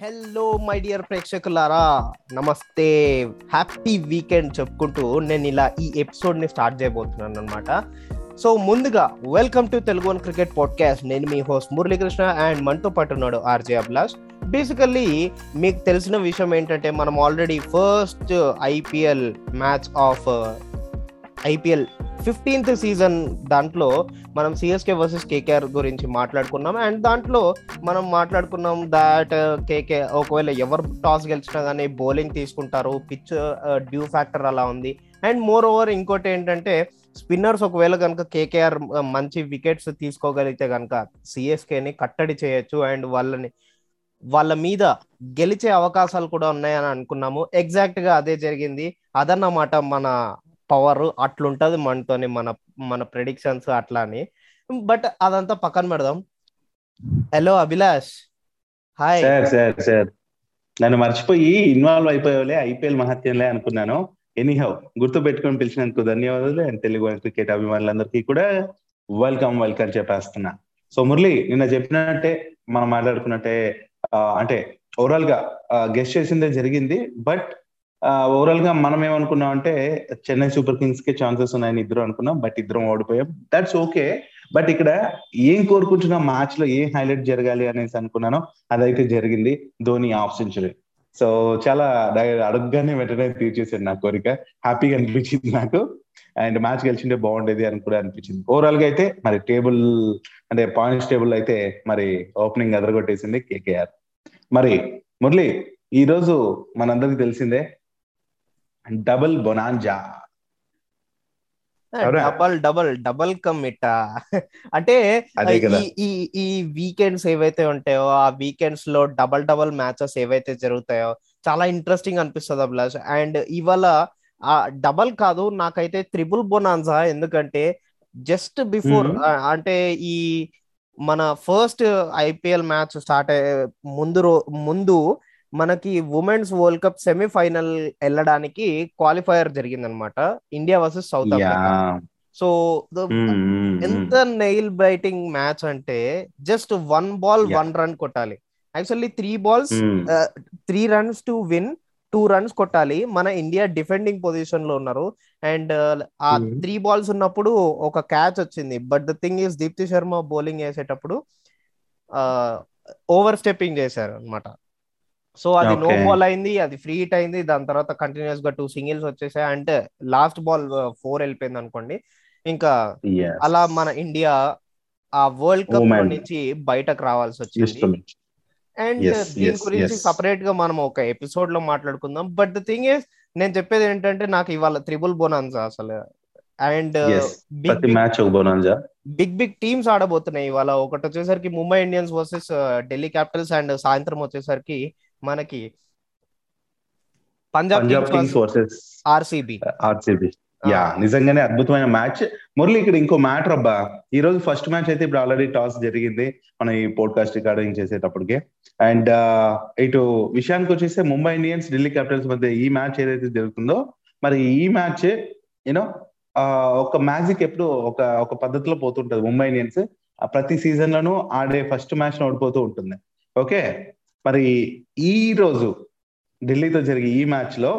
Hello my dear ప్రేక్షకులారా. నమస్తే. Happy weekend చెప్పుకుంటూ నేను ఇలా ఈ ఎపిసోడ్ని స్టార్ట్ చేయబోతున్నాను అనమాట సో ముందుగా welcome to Telugu one cricket podcast నేను మీ హోస్ట్ మురళీకృష్ణ అండ్ మనతో పాటు ఉన్నాడు ఆర్జే అభిలాష్. బేసికల్లీ మీకు తెలిసిన విషయం ఏంటంటే మనం already first IPL match of IPL fifteenth season దాంట్లో మనం సిఎస్కే వర్సెస్ కేకేఆర్ గురించి మాట్లాడుకున్నాం. అండ్ దాంట్లో మనం మాట్లాడుకున్నాం దాట్ uh, కేకే ఒకవేళ ఎవరు టాస్ గెలిచినా కానీ బౌలింగ్ తీసుకుంటారు. పిచ్ uh, డ్యూ ఫ్యాక్టర్ అలా ఉంది. అండ్ మోర్ ఓవర్ ఇంకోటి ఏంటంటే స్పిన్నర్స్ ఒకవేళ కనుక కేకేఆర్ uh, మంచి వికెట్స్ తీసుకోగలిగితే కనుక సిఎస్కేని కట్టడి చేయొచ్చు. అండ్ వాళ్ళని వాళ్ళ మీద గెలిచే అవకాశాలు కూడా ఉన్నాయని అనుకున్నాము. ఎగ్జాక్ట్గా అదే జరిగింది. అదన్నమాట మన పవర్ అట్లుంటది మనతోని మన మన ప్రెడిక్షన్స్ అట్లా అని. బట్ అదంతా పక్కన పెడదాం. Hello Abhilash hi sir sir sir నన్ను మర్చిపోయి ఇన్వాల్వ్ అయిపోయావులే ఐపీఎల్ మహత్యంలే అనుకున్నాను. ఎనీహౌ గుర్తు పెట్టుకొని పిలిచినందుకు ధన్యవాదాలు అండ్ తెలుగు క్రికెట్ అభిమానులందరికీ కూడా వెల్కమ్ వెల్కమ్ చెప్పేస్తున్నా. సో మురళి నిన్న చెప్పినట్టే మనం మాట్లాడుకున్నట్టే అంటే ఓవరాల్గా గెస్ట్ చేసిందే జరిగింది. బట్ ఓవరాల్గా మనం ఏమనుకున్నాం అంటే చెన్నై సూపర్ కింగ్స్కి ఛాన్సెస్ ఉన్నాయని ఇద్దరు అనుకున్నాం బట్ ఇద్దరం ఓడిపోయాం. దట్స్ ఓకే బట్ ఇక్కడ ఏం కోరుకుంటున్నా మ్యాచ్లో ఏం హైలైట్ జరగాలి అనేసి అనుకున్నానో అదైతే జరిగింది ధోని హాఫ్ సెంచరీ. సో చాలా అడగగానే వెంటనే తీర్చేసాడు నా కోరిక. హ్యాపీగా అనిపించింది నాకు. అండ్ మ్యాచ్ గెలిచింటే బాగుండేది అని కూడా అనిపించింది. ఓవరాల్గా అయితే మరి టేబుల్ అంటే పాయింట్స్ టేబుల్ అయితే మరి ఓపెనింగ్ అదరగొట్టేసింది కేకేఆర్. మరి మురళి ఈ రోజు మనందరికి తెలిసిందే double bonanza double double double commit అంటే ఈ ఈ వీకెండ్స్ ఏవైతే ఉంటాయో ఆ వీకెండ్స్లో డబల్ డబల్ మ్యాచెస్ ఏవైతే జరుగుతాయో చాలా ఇంట్రెస్టింగ్ అనిపిస్తుంది అభిలాష్. అండ్ ఇవాళ ఆ డబల్ కాదు నాకైతే త్రిబుల్ బొనాన్సా ఎందుకంటే జస్ట్ బిఫోర్ అంటే ఈ మన ఫస్ట్ ఐపీఎల్ మ్యాచ్ స్టార్ట్ అయ్యే ముందు ముందు మనకి ఉమెన్స్ వరల్డ్ కప్ సెమీఫైనల్ వెళ్ళడానికి క్వాలిఫైయర్ జరిగింది అనమాట India versus South Africa so ఎంత నెయిల్ బైటింగ్ మ్యాచ్ అంటే just one ball one run కొట్టాలి. Actually three balls three runs to win two runs కొట్టాలి. మన ఇండియా డిఫెండింగ్ పొజిషన్లో ఉన్నారు. అండ్ ఆ త్రీ బాల్స్ ఉన్నప్పుడు ఒక క్యాచ్ వచ్చింది. But the thing is Deepti Sharma bowling వేసేటప్పుడు ఓవర్ స్టెప్పింగ్ చేశారు అనమాట సో అది నో బాల్ అయింది అది ఫ్రీ హిట్ అయింది దాని తర్వాత కంటిన్యూస్గా టూ సింగిల్స్ వచ్చేసాయి అంటే లాస్ట్ బాల్ ఫోర్ వెళ్ళిపోయింది అనుకోండి. ఇంకా అలా మన ఇండియా ఆ వరల్డ్ కప్ నుంచి బయటకు రావాల్సి వచ్చింది. అండ్ దీని గురించి సపరేట్గా మనం ఒక ఎపిసోడ్లో మాట్లాడుకుందాం. బట్ ద థింగ్ ఇస్ నేను చెప్పేది ఏంటంటే నాకు ఇవాళ త్రిబుల్ బోనాన్సా అసలు. అండ్ బిగ్ బిగ్ టీమ్స్ ఆడబోతున్నాయి ఇవాళ. ఒకటి వచ్చేసరికి Mumbai Indians versus Delhi capitals and సాయంత్రం వచ్చేసరికి మనకి Punjab kings versus RCB. RCB. Yeah నిజంగానే అద్భుతమైన మ్యాచ్. మురళి ఇక్కడ ఇంకో మ్యాటర్ అబ్బా. ఈ రోజు ఫస్ట్ మ్యాచ్ అయితే ఇప్పుడు ఆల్రెడీ టాస్ జరిగింది మన ఈ పోడ్కాస్ట్ రికార్డింగ్ చేసేటప్పటికే. అండ్ ఇటు విషయానికి వచ్చేస్తే ముంబై ఇండియన్స్ ఢిల్లీ క్యాపిటల్స్ మధ్య ఈ మ్యాచ్ ఏదైతే జరుగుతుందో మరి ఈ మ్యాచ్ యూనో ఒక మ్యాజిక్ ఎప్పుడు ఒక ఒక పద్ధతిలో పోతుంటది. ముంబై ఇండియన్స్ ప్రతి సీజన్ లోనూ ఆడే ఫస్ట్ మ్యాచ్ ఓడిపోతూ ఉంటుంది. ఓకే? మరి ఈ రోజు ఢిల్లీతో జరిగే ఈ మ్యాచ్లో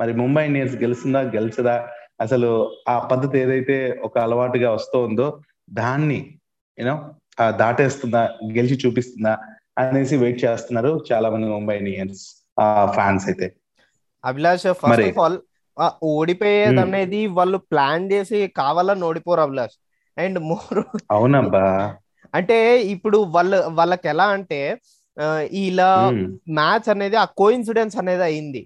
మరి ముంబై ఇండియన్స్ గెలుస్తుందా గెలిచదా? అసలు ఆ పద్ధతి ఏదైతే ఒక అలవాటుగా వస్తుందో దాన్ని యూనో దాటేస్తుందా గెలిచి చూపిస్తుందా అనేసి వెయిట్ చేస్తున్నారు చాలా మంది ముంబై ఇండియన్స్ ఫ్యాన్స్ అయితే. అభిలాష్ ఫస్ట్ ఆఫ్ ఆల్ ఓడిపోయేది అనేది వాళ్ళు ప్లాన్ చేసి కావాలని ఓడిపోరు అభిలాష్. అండ్ మోర్ అవునబ్బా. అంటే ఇప్పుడు వాళ్ళ వాళ్ళకి ఎలా అంటే ఇలా మ్యాచ్ అనేది ఆ కోఇన్సిడెన్స్ అనేది అయింది.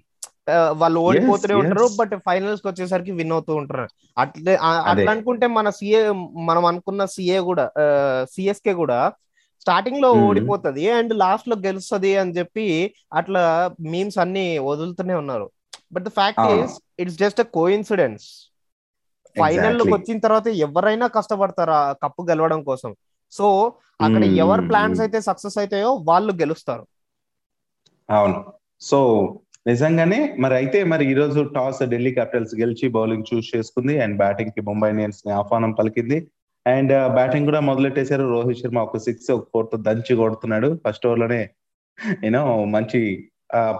వాళ్ళు ఓడిపోతూనే ఉంటారు బట్ ఫైనల్స్కి వచ్చేసరికి విన్ అవుతూ ఉంటారు. అట్లే అట్లా అనుకుంటే మన సిఏ మనం అనుకున్న సిఏ కూడా సిఎస్కే కూడా స్టార్టింగ్లో ఓడిపోతుంది అండ్ లాస్ట్లో గెలుస్తుంది అని చెప్పి అట్లా మీమ్స్ అన్ని వదులుతూనే ఉన్నారు. But the fact is it's just a coincidence ఫైనల్లోకి వచ్చిన తర్వాత ఎవరైనా కష్టపడతారు కప్పు గెలవడం కోసం. సో అక్కడ ఎవరు ప్లాన్స్ అయితే సక్సెస్ అవుతాయో వాళ్ళు గెలుస్తారు. అవును. సో నిజంగానే మరి అయితే మరి ఈ రోజు టాస్ ఢిల్లీ క్యాపిటల్స్ గెలిచి బౌలింగ్ చూస్ చేసుకుంది. అండ్ బ్యాటింగ్కి ముంబై ఇండియన్స్ని ఆహ్వానం పలికింది. అండ్ బ్యాటింగ్ కూడా మొదలెట్టేశారు. రోహిత్ శర్మ ఒక సిక్స్ ఒక ఫోర్తో దంచి కొడుతున్నాడు. ఫస్ట్ ఓవర్లోనే యూనో మంచి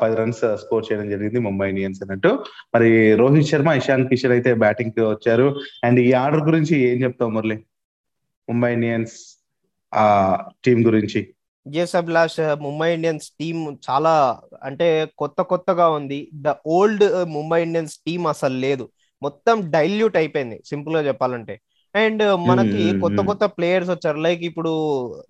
పది రన్స్ స్కోర్ చేయడం జరిగింది ముంబై ఇండియన్స్ అన్నట్టు. మరి రోహిత్ శర్మ ఇషాన్ కిషన్ అయితే బ్యాటింగ్కి వచ్చారు. అండ్ ఈ ఆర్డర్ గురించి ఏం చెప్తావు మురళి? ముంబై ఇండియన్స్ ఆ టీం గురించి? Yes Abhilash Mumbai Indians team చాలా అంటే కొత్త కొత్తగా ఉంది. The old Mumbai Indians team అసలు లేదు. మొత్తం డైల్యూట్ అయిపోయింది సింపుల్గా చెప్పాలంటే. అండ్ మనకి కొత్త కొత్త ప్లేయర్స్ వచ్చారు. లైక్ ఇప్పుడు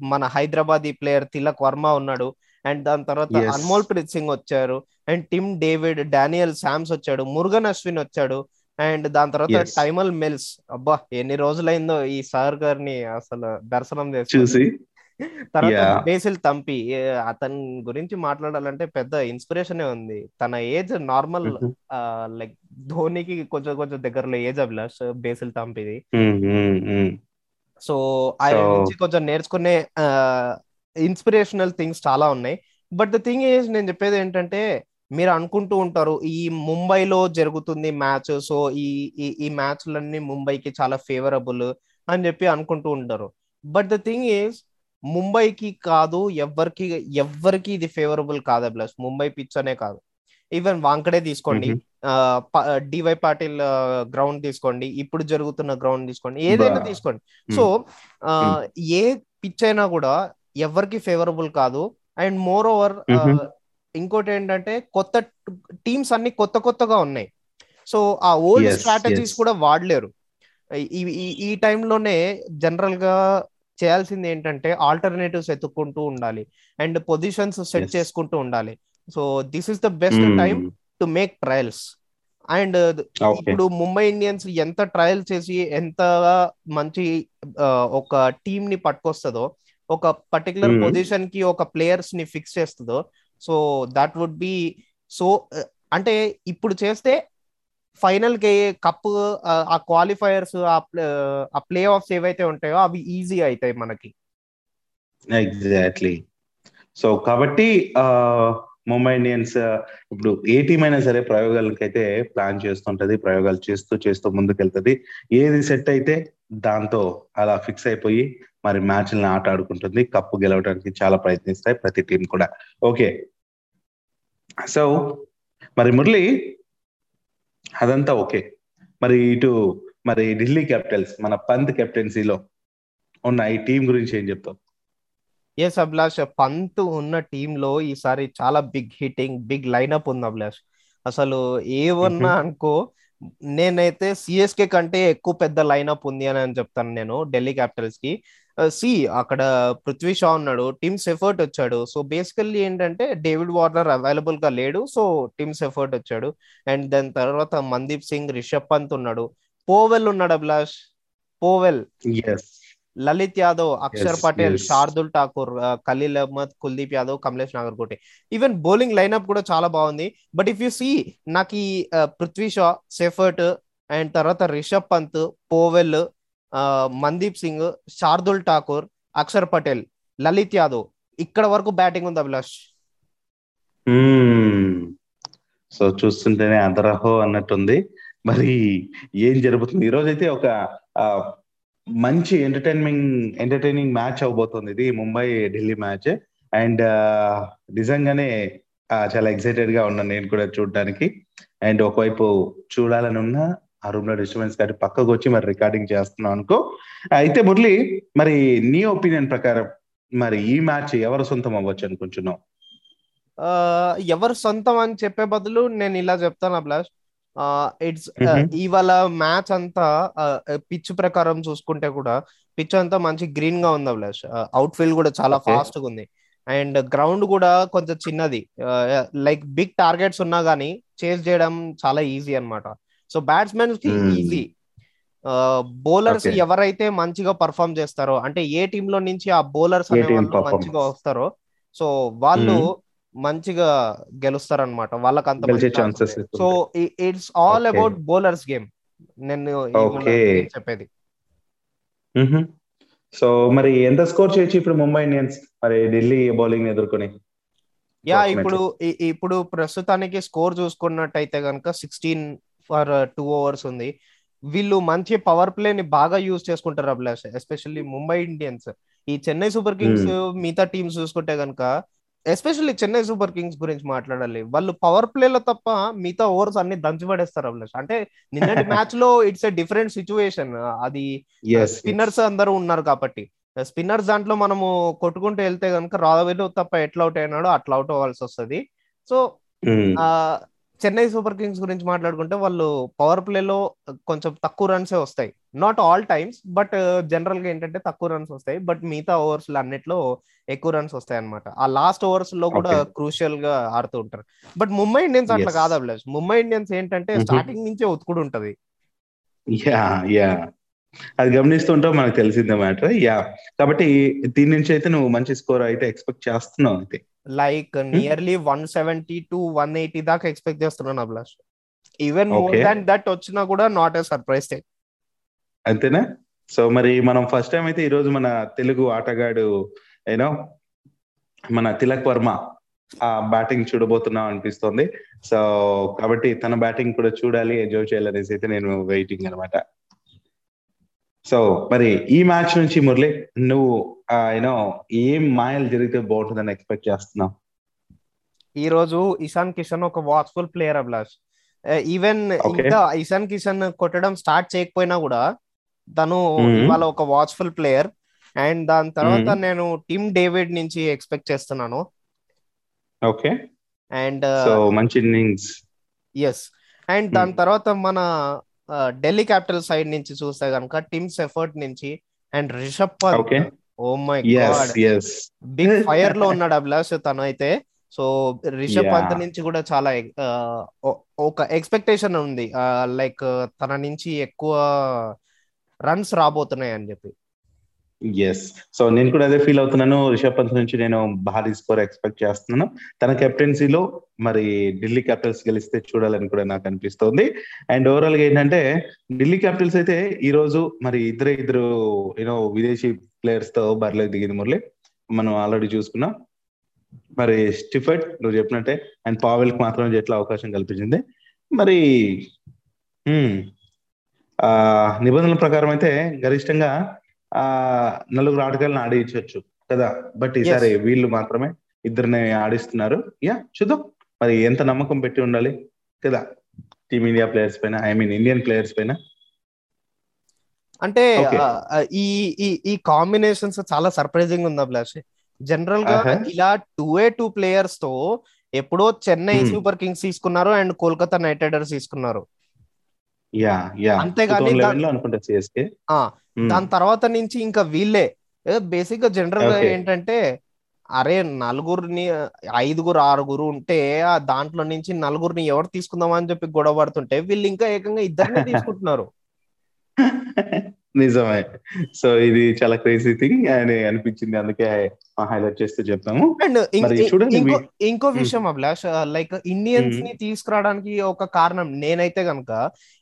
మన హైదరాబాద్ ప్లేయర్ తిలక్ వర్మ ఉన్నాడు. అండ్ దాని తర్వాత అన్మోల్ ప్రీత్ సింగ్ వచ్చారు. And Tim David Daniel Sams వచ్చాడు. మురుగన్ అశ్విన్ వచ్చాడు. అండ్ దాని తర్వాత టైమల్ మెల్స్. అబ్బా ఎన్ని రోజులైందో ఈ సార్ గారిని అసలు దర్శనం చూసి. తర్వాత బేసిల్ తంపి అతని గురించి మాట్లాడాలంటే పెద్ద ఇన్స్పిరేషన్ ఉంది. తన ఏజ్ నార్మల్ లైక్ ధోనికి కొంచెం కొంచెం దగ్గరలో ఏజ్ అభిలాష్ బేసిల్ తంపిది. సో ఆయన నుంచి కొంచెం నేర్చుకునే ఇన్స్పిరేషనల్ థింగ్స్ చాలా ఉన్నాయి. బట్ ద థింగ్ ఏజ్ నేను చెప్పేది ఏంటంటే మీరు అనుకుంటూ ఉంటారు ఈ ముంబైలో జరుగుతుంది మ్యాచ్. సో ఈ ఈ మ్యాచ్లన్నీ ముంబైకి చాలా ఫేవరబుల్ అని చెప్పి అనుకుంటూ ఉంటారు. బట్ ద థింగ్ ఈజ్ ముంబైకి కాదు ఎవరికి ఎవరికి ఇది ఫేవరబుల్ కాదు ప్లస్ ముంబై పిచ్ అనే కాదు. ఈవెన్ వాంకడే తీసుకోండి డివై పాటిల్ గ్రౌండ్ తీసుకోండి ఇప్పుడు జరుగుతున్న గ్రౌండ్ తీసుకోండి ఏదైనా తీసుకోండి. సో ఏ పిచ్ అయినా కూడా ఎవరికి ఫేవరబుల్ కాదు. అండ్ మోర్ ఓవర్ ఇంకోటి ఏంటంటే కొత్త టీమ్స్ అన్ని కొత్త కొత్తగా ఉన్నాయి. సో ఆ ఓల్డ్ స్ట్రాటజీస్ కూడా వాడలేరు. ఈ టైంలోనే జనరల్గా చేయాల్సింది ఏంటంటే ఆల్టర్నేటివ్స్ ఎత్తుకుంటూ ఉండాలి. అండ్ పొజిషన్స్ సెట్ చేసుకుంటూ ఉండాలి. So this is the best time to make trials. And ఇప్పుడు ముంబై ఇండియన్స్ ఎంత ట్రయల్ చేసి ఎంత మంచి ఒక టీమ్ని పట్టుకొస్తుందో ఒక పర్టికులర్ పొజిషన్కి ఒక ప్లేయర్స్ని ఫిక్స్ చేస్తుందో so that would be so అంటే ఇప్పుడు చేస్తే ఫైనల్కి కప్ uh, ఆ క్వాలిఫైయర్స్ ఆ ప్లే ఆఫ్స్ ఏవైతే ఉంటాయో అవి ఈజీ అవుతాయి మనకి. ఎగ్జాక్ట్లీ సో కాబట్టి uh, ముంబై ఇండియన్స్ uh, ఇప్పుడు ఏ టీం అయినా సరే ప్రయోగాలకైతే ప్లాన్ చేస్తుంటది ప్రయోగాలు చేస్తూ చేస్తూ ముందుకెళ్తది. ఏది సెట్ అయితే దాంతో అలా ఫిక్స్ అయిపోయి మరి మ్యాచ్లను ఆట ఆడుకుంటుంది. కప్పు గెలవడానికి చాలా ప్రయత్నిస్తాయి ప్రతి టీం కూడా. ఓకే. సో మరి మురళి అదంతా ఓకే. మరి ఇటు మరి ఢిల్లీ క్యాపిటల్స్ మన పంత్ కెప్టెన్సీలో ఉన్న ఈ టీం గురించి ఏం చెప్తావు? ఎస్ అభిలాష్ పంత్ ఉన్న టీంలో ఈసారి చాలా బిగ్ హిట్టింగ్ బిగ్ లైనప్ ఉంది అభిలాష్. అసలు ఏమన్నా అనుకో నేనైతే సిఎస్కే కంటే ఎక్కువ పెద్ద లైనప్ ఉంది అని చెప్తాను నేను ఢిల్లీ క్యాపిటల్స్కి. సి అక్కడ పృథ్వీ షా ఉన్నాడు టీమ్ సెఫర్ట్ వచ్చాడు. సో బేసికల్లీ ఏంటంటే డేవిడ్ వార్నర్ అవైలబుల్గా లేడు. సో టిమ్ ఎఫర్ట్ వచ్చాడు. అండ్ దాని తర్వాత మందీప్ సింగ్ రిషబ్ పంత్ ఉన్నాడు. పోవెల్ ఉన్నాడు Abhilash Powell Lalit Yadav Akshar Patel Shardul Thakur Khaleel Ahmed Kuldeep Yadav Kamlesh Nagarkoti. Even bowling lineup కూడా చాలా బాగుంది. బట్ ఇఫ్ యూ సీ నాకు ఈ పృథ్వీ షా సెఫర్ట్ అండ్ తర్వాత రిషబ్ పంత్ పోవెల్ మందీప్ సింగ్ శార్దుల్ ఠాకూర్ అక్షర్ పటేల్ లలిత్ యాదవ్. ఇక్కడ వరకు బ్యాటింగ్ ఉంది అభిలాష్. సో చూస్తుంటేనే అదరహో అన్నట్టుంది. మరి ఏం జరుగుతుంది? ఈ రోజైతే ఒక మంచి ఎంటర్టైన్మెంట్ ఎంటర్టైనింగ్ మ్యాచ్ అవబోతుంది. ఇది ముంబై ఢిల్లీ మ్యాచ్ అండ్ నిజంగానే చాలా ఎక్సైటెడ్గా ఉన్నాను నేను కూడా చూడడానికి. అండ్ ఒకవైపు చూడాలని ఉన్నా ఆ రూమ్లో డిస్టర్బెన్స్ కాబట్టి పక్కకు వచ్చి మరి రికార్డింగ్ చేస్తున్నాం అనుకో. అయితే మురళి మరి నీ ఒపీనియన్ ప్రకారం మరి ఈ మ్యాచ్ ఎవరు సొంతం అవ్వచ్చు అనుకుంటున్నావు? ఎవరు సొంతం అని చెప్పే బదులు నేను ఇలా చెప్తాను అభిలాష్. ఇట్స్ ఇవాళ మ్యాచ్ అంతా పిచ్ ప్రకారం చూసుకుంటే కూడా పిచ్ అంతా మంచి గ్రీన్గా ఉంది అభిలాష్. అవుట్ ఫీల్డ్ కూడా చాలా ఫాస్ట్గా ఉంది. అండ్ గ్రౌండ్ కూడా కొంచెం చిన్నది. లైక్ బిగ్ టార్గెట్స్ ఉన్నా గానీ చేజ్ చేయడం చాలా ఈజీ అనమాట సో బ్యాట్స్మెన్కి ఈజీ బౌలర్స్ ఎవరైతే మంచిగా పర్ఫామ్ చేస్తారో అంటే ఏ టీమ్లో నుంచి ఆ బౌలర్స్ అనే వాళ్ళు మంచిగా వస్తారో సో వాళ్ళు మంచిగా గెలుస్తారు అనమాట వాళ్ళకి అంత so it's all about bowlers game నేను చెప్పేది. సో మరి ఎంత స్కోర్ చేయొచ్చు ఇప్పుడు ముంబై ఇండియన్స్? మరి ఢిల్లీ బౌలింగ్ ఎదుర్కొని? యా ఇప్పుడు ఇప్పుడు ప్రస్తుతానికి స్కోర్ చూసుకున్నట్టయితే కనుక సిక్స్టీన్ ఫర్ టూ ఓవర్స్ ఉంది. వీళ్ళు మంచి పవర్ ప్లే ని బాగా యూజ్ చేసుకుంటారు అభిలాష్ ఎస్పెషల్లీ ముంబై ఇండియన్స్. ఈ చెన్నై సూపర్ కింగ్స్ మిగతా టీమ్స్ చూసుకుంటే కనుక ఎస్పెషల్లీ చెన్నై సూపర్ కింగ్స్ గురించి మాట్లాడాలి. వాళ్ళు పవర్ ప్లేలో తప్ప మిగతా ఓవర్స్ అన్ని దంచి పడేస్తారు అభిలాష్. అంటే నిన్నటి మ్యాచ్లో ఇట్స్ ఎ డిఫరెంట్ సిచ్యువేషన్. అది స్పిన్నర్స్ అందరూ ఉన్నారు కాబట్టి. స్పిన్నర్స్ దాంట్లో మనము కొట్టుకుంటూ వెళ్తే కనుక రాధవేలు తప్ప ఎట్లా అవుట్ అయినాడో అట్లా అవుట్ అవ్వాల్సి వస్తుంది. సో ఆ చెన్నై సూపర్ కింగ్స్ గురించి మాట్లాడుకుంటే వాళ్ళు పవర్ ప్లేలో కొంచెం తక్కువ రన్సే వస్తాయి. నాట్ ఆల్ టైమ్స్ బట్ జనరల్గా ఏంటంటే తక్కువ రన్స్ వస్తాయి. బట్ మిగతా ఓవర్స్ అన్నిట్లో ఎక్కువ రన్స్ వస్తాయి అనమాట ఆ లాస్ట్ ఓవర్స్లో కూడా. క్రూషియల్గా ఆడుతూ ఉంటారు. బట్ ముంబై ఇండియన్స్ అట్లా. కాదు అభిలాష్. ముంబై ఇండియన్స్ ఏంటంటే. స్టార్టింగ్ నుంచే ఉతుకుడు ఉంటది. యా యా అది గమనిస్తుంటావు మనకు తెలిసిందే మ్యాటర్. యా కాబట్టి దీని నుంచి అయితే నువ్వు మంచి స్కోర్ అయితే ఎక్స్పెక్ట్ చేస్తున్నావు అయితే like nearly one seventy to one eighty దాకా ఎక్స్పెక్ట్ చేస్తున్నాను Abhilash even more. Than that వచ్చినా కూడా నాట్ ఏ సర్ప్రైజ్ అంతేనా? సో మరి మనం ఫస్ట్ టైం అయితే ఈ రోజు మన తెలుగు ఆటగాడు యూనో మన తిలక్ వర్మ ఆ బ్యాటింగ్ చూడబోతున్నాం అనిపిస్తుంది. సో కాబట్టి తన బ్యాటింగ్ కూడా చూడాలి ఎంజాయ్ చేయాలనేసి అయితే నేను వెయిటింగ్ అనమాట. సో మరి ఈ మ్యాచ్ నుంచి మురళి నువ్వు యూనో ఏం మాయలు జరిగితే బాగుంటుందని ఎక్స్పెక్ట్ చేస్తున్నావు? ఈ రోజు ఇషాన్ కిషన్ ఒక వాచ్ఫుల్ ప్లేయర్ అభిలాష్. ఈవెన్. ఇంకా ఇషాన్ కిషన్ కొట్టడం స్టార్ట్ చేయకపోయినా కూడా తను Mhm. ఇవాళ ఒక వాచ్ఫుల్ ప్లేయర్ అండ్ దాని తర్వాత Mhm. నేను టిమ్ డేవిడ్ నుంచి ఎక్స్పెక్ట్ చేస్తున్నాను. ఓకే అండ్ సో మంచి ఇన్నింగ్స్ ఎస్ అండ్ దాని తర్వాత మన ఢిల్లీ క్యాపిటల్ సైడ్ నుంచి చూస్తే కనుక టీమ్స్ ఎఫర్ట్ నుంచి and Rishabh Pant. Oh my god big ఫైర్లో ఉన్నాడు అభిలాష్ తను అయితే సో రిషబ్. పంత్ నుంచి కూడా చాలా ఒక ఎక్స్పెక్టేషన్ ఉంది. లైక్ తన నుంచి ఎక్కువ రన్స్ రాబోతున్నాయి అని చెప్పి. ఎస్ సో నేను కూడా అదే ఫీల్ అవుతున్నాను. రిషబ్ పంత్ నుంచి నేను భారీ స్కోర్ ఎక్స్పెక్ట్ చేస్తున్నాను. తన కెప్టెన్సీలో మరి ఢిల్లీ క్యాపిటల్స్ గెలిస్తే చూడాలని కూడా నాకు అనిపిస్తోంది. అండ్ ఓవరాల్గా ఏంటంటే ఢిల్లీ క్యాపిటల్స్ అయితే ఈ రోజు మరి ఇద్దరు ఇద్దరు యూనో విదేశీ ప్లేయర్స్తో బరిలోకి దిగింది మురళి. మనం ఆల్రెడీ చూసుకున్నాం. మరి స్టిఫర్డ్ నువ్వు చెప్పినట్టే అండ్ పావెల్కి మాత్రం ఎట్లా అవకాశం కల్పించింది. మరి హ్మ్, ఆ నిబంధనల ప్రకారం అయితే గరిష్టంగా ఆ నలుగురు ఆటగాళ్ళని ఆడించవచ్చు కదా? బట్ ఈసారి వీళ్ళు మాత్రమే ఇద్దరిని ఆడిస్తున్నారు. యా చూద్దాం. మరి ఎంత నమ్మకం పెట్టి ఉండాలి కదా? టీమిండియా ప్లేయర్స్ పైన ఐ మీన్ ఇండియన్ ప్లేయర్స్ పైన. అంటే ఈ ఈ ఈ కాంబినేషన్స్ చాలా సర్ప్రైజింగ్ ఉంది అభిలాష్? జనరల్గా. ఇలా టూ ఏ టూ ప్లేయర్స్తో ఎప్పుడో చెన్నై Hmm. సూపర్ కింగ్స్ తీసుకున్నారు అండ్ కోల్కతా నైట్ రైడర్స్ తీసుకున్నారు. Yeah yeah. అంతేగాని దాని తర్వాత నుంచి ఇంకా వీళ్ళే. బేసిక్గా జనరల్గా. ఏంటంటే అరే నలుగురిని ఐదుగురు ఆరుగురు ఉంటే ఆ దాంట్లో నుంచి నలుగురిని ఎవరు తీసుకుందాం అని చెప్పి గొడవ పడుతుంటే వీళ్ళు ఇంకా ఏకంగా ఇద్దరిని తీసుకుంటున్నారు. నిజమే. సో ఇది చాలా క్రేజీ థింగ్ అని అనిపించింది. అందుకే హైలైట్ చేస్తూ చెప్తాము ఇంకో ఇంకో. విషయం అభిలాష్ లైక్ ఇండియన్స్. ని తీసుకురావడానికి ఒక కారణం నేనైతే గనక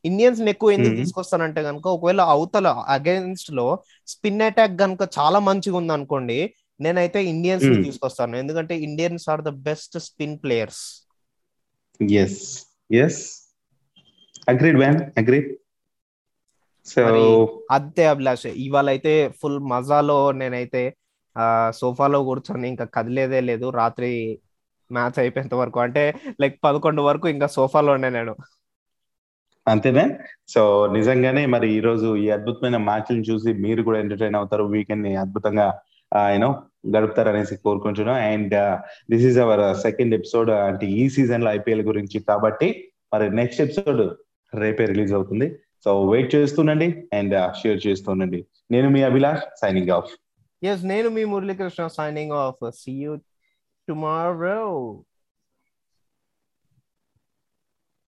ఇండియన్స్ని ఎక్కువ ఎందుకు. తీసుకొస్తానంటే గనక ఒకవేళ అవతల అగేన్స్ట్లో స్పిన్ అటాక్ గనక చాలా మంచిగా ఉంది అనుకోండి నేనైతే ఇండియన్స్ని. తీసుకొస్తాను. ఎందుకంటే Indians are the best spin players yes yes agreed man agreed so అంతే అభిలాష్ ఇవాళ అయితే ఫుల్ మజాలో నేనైతే సోఫాలో కూర్చొని ఇంకా కదిలేదే లేదు. రాత్రి మ్యాచ్ అయిపోయేంత వరకు. అంటే లైక్ పదకొండు వరకు ఇంకా సోఫాలో ఉండే నేను అంతేనే సో నిజంగానే మరి ఈ రోజు ఈ అద్భుతమైన మ్యాచ్లను చూసి మీరు కూడా ఎంటర్టైన్ అవుతారు. వీకెండ్ని అద్భుతంగా యూనో గడుపుతారు అనేసి కోరుకుంటున్నాం. And this is our second episode అంటే ఈ సీజన్లో ఐపీఎల్ గురించి. కాబట్టి మరి నెక్స్ట్ ఎపిసోడ్ రేపే రిలీజ్ అవుతుంది. సో వెయిట్ చేస్తుండండి అండ్ షేర్ uh, చేస్తుండండి. నేను మీ అభిలాష్ సైనింగ్ ఆఫ్ ఎస్ నేను మీ Muralikrishna signing off see you tomorrow